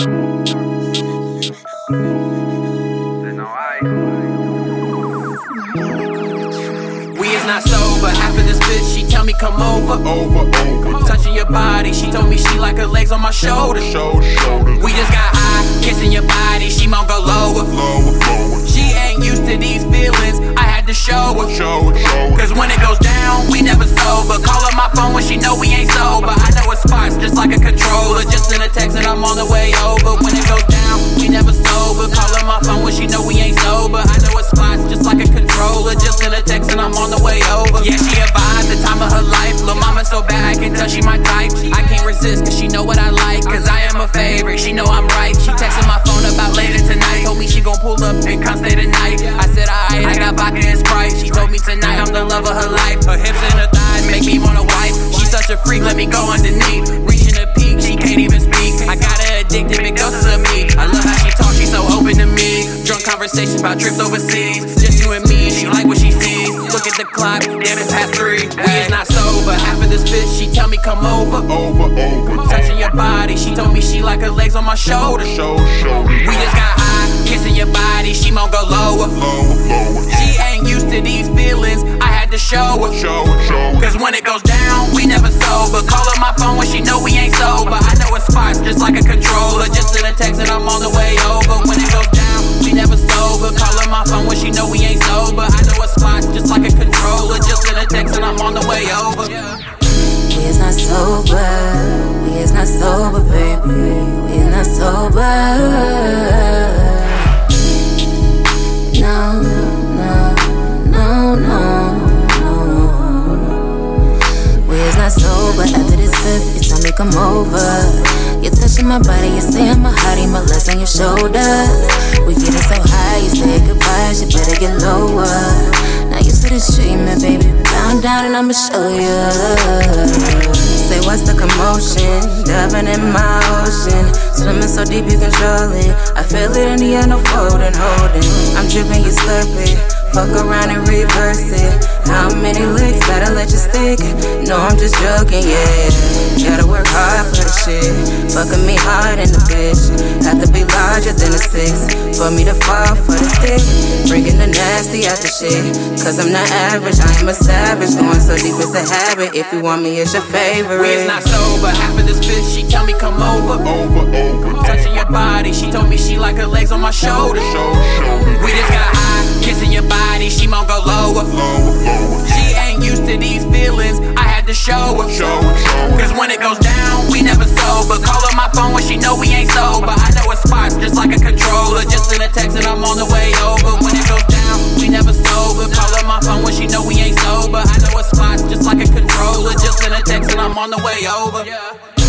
We is not sober. After this bitch, she tell me come over. Over, over. Touching your body, she told me she like her legs on my shoulder. Shoulder, shoulder. Cause when it goes down, we never sober. Call up my phone when she know we ain't sober. I know it's spots just like a controller. Just send a text and I'm on the way over. When it goes down, we never sober. Call up my phone when she know we ain't sober. I know it's spots just like a controller. Just send a text and I'm on the way over. Yeah, she a vibe, the time of her life. Lil' mama so bad, I can tell she my type. I can't resist cause she know what I like. Cause I am a favorite, she know I'm right. She texting my phone about later tonight. Told me she gon' pull up and come stay tonight. Me tonight I'm the love of her life. Her hips and her thighs make me wanna wipe. She's such a freak, let me go underneath. Reaching the peak, she can't even speak. I got her addicted because of me. I love how she talks, she's so open to me. Drunk conversations about trips overseas. Just you and me, she like what she sees. Look at the clock, damn it's past three. We is not sober. After this bitch, she tell me come over. Over, over. Touching your body, she told me she like her legs on my shoulder. Shoulder, shoulder. We just got high, kissing your body, she won't go lower. Lower, lower. She ain't used to these to show her. Show it, show it. Cause when it goes down, we never sober. Call up my phone when she know we ain't sober. I know it's spots just like a controller. Just send a text and I'm on the way come over. You're touching my body, you're I'm a hottie, my legs on your shoulders. We getting so high, you say goodbye, you better get lower. Now you see this treatment, baby. Bound down and I'ma show you. Say what's the commotion? Diving in my ocean, swimming so deep you control it. I feel it in the end, no folding, holding. I'm dripping, you slurp it. Fuck around and reverse it. How many licks gotta let you stick? No, I'm just joking, yeah. Gotta work hard for the shit. Fucking me hard in the bitch. Have to be larger than a six for me to fall for the stick. Bringing the nasty out the shit. Cause I'm not average, I am a savage. Going so deep it's a habit. If you want me, it's your favorite. We is not sober. Half of this bitch, she tell me come over. Over, over. Touching your body, she told me she like her legs on my shoulder. Shoulder, shoulder. We just got high, kissing your body, she won't go lower. She ain't used to these feelings, I had to show her. Cause when it goes down, we never sober. Call up my phone when she know we ain't sober. I know it's spots just like a controller. Just send a text and I'm on the way over. When it goes down, we never sober. Call up my phone when she know we ain't sober. I know it's spots just like a controller. Just send a text and I'm on the way over.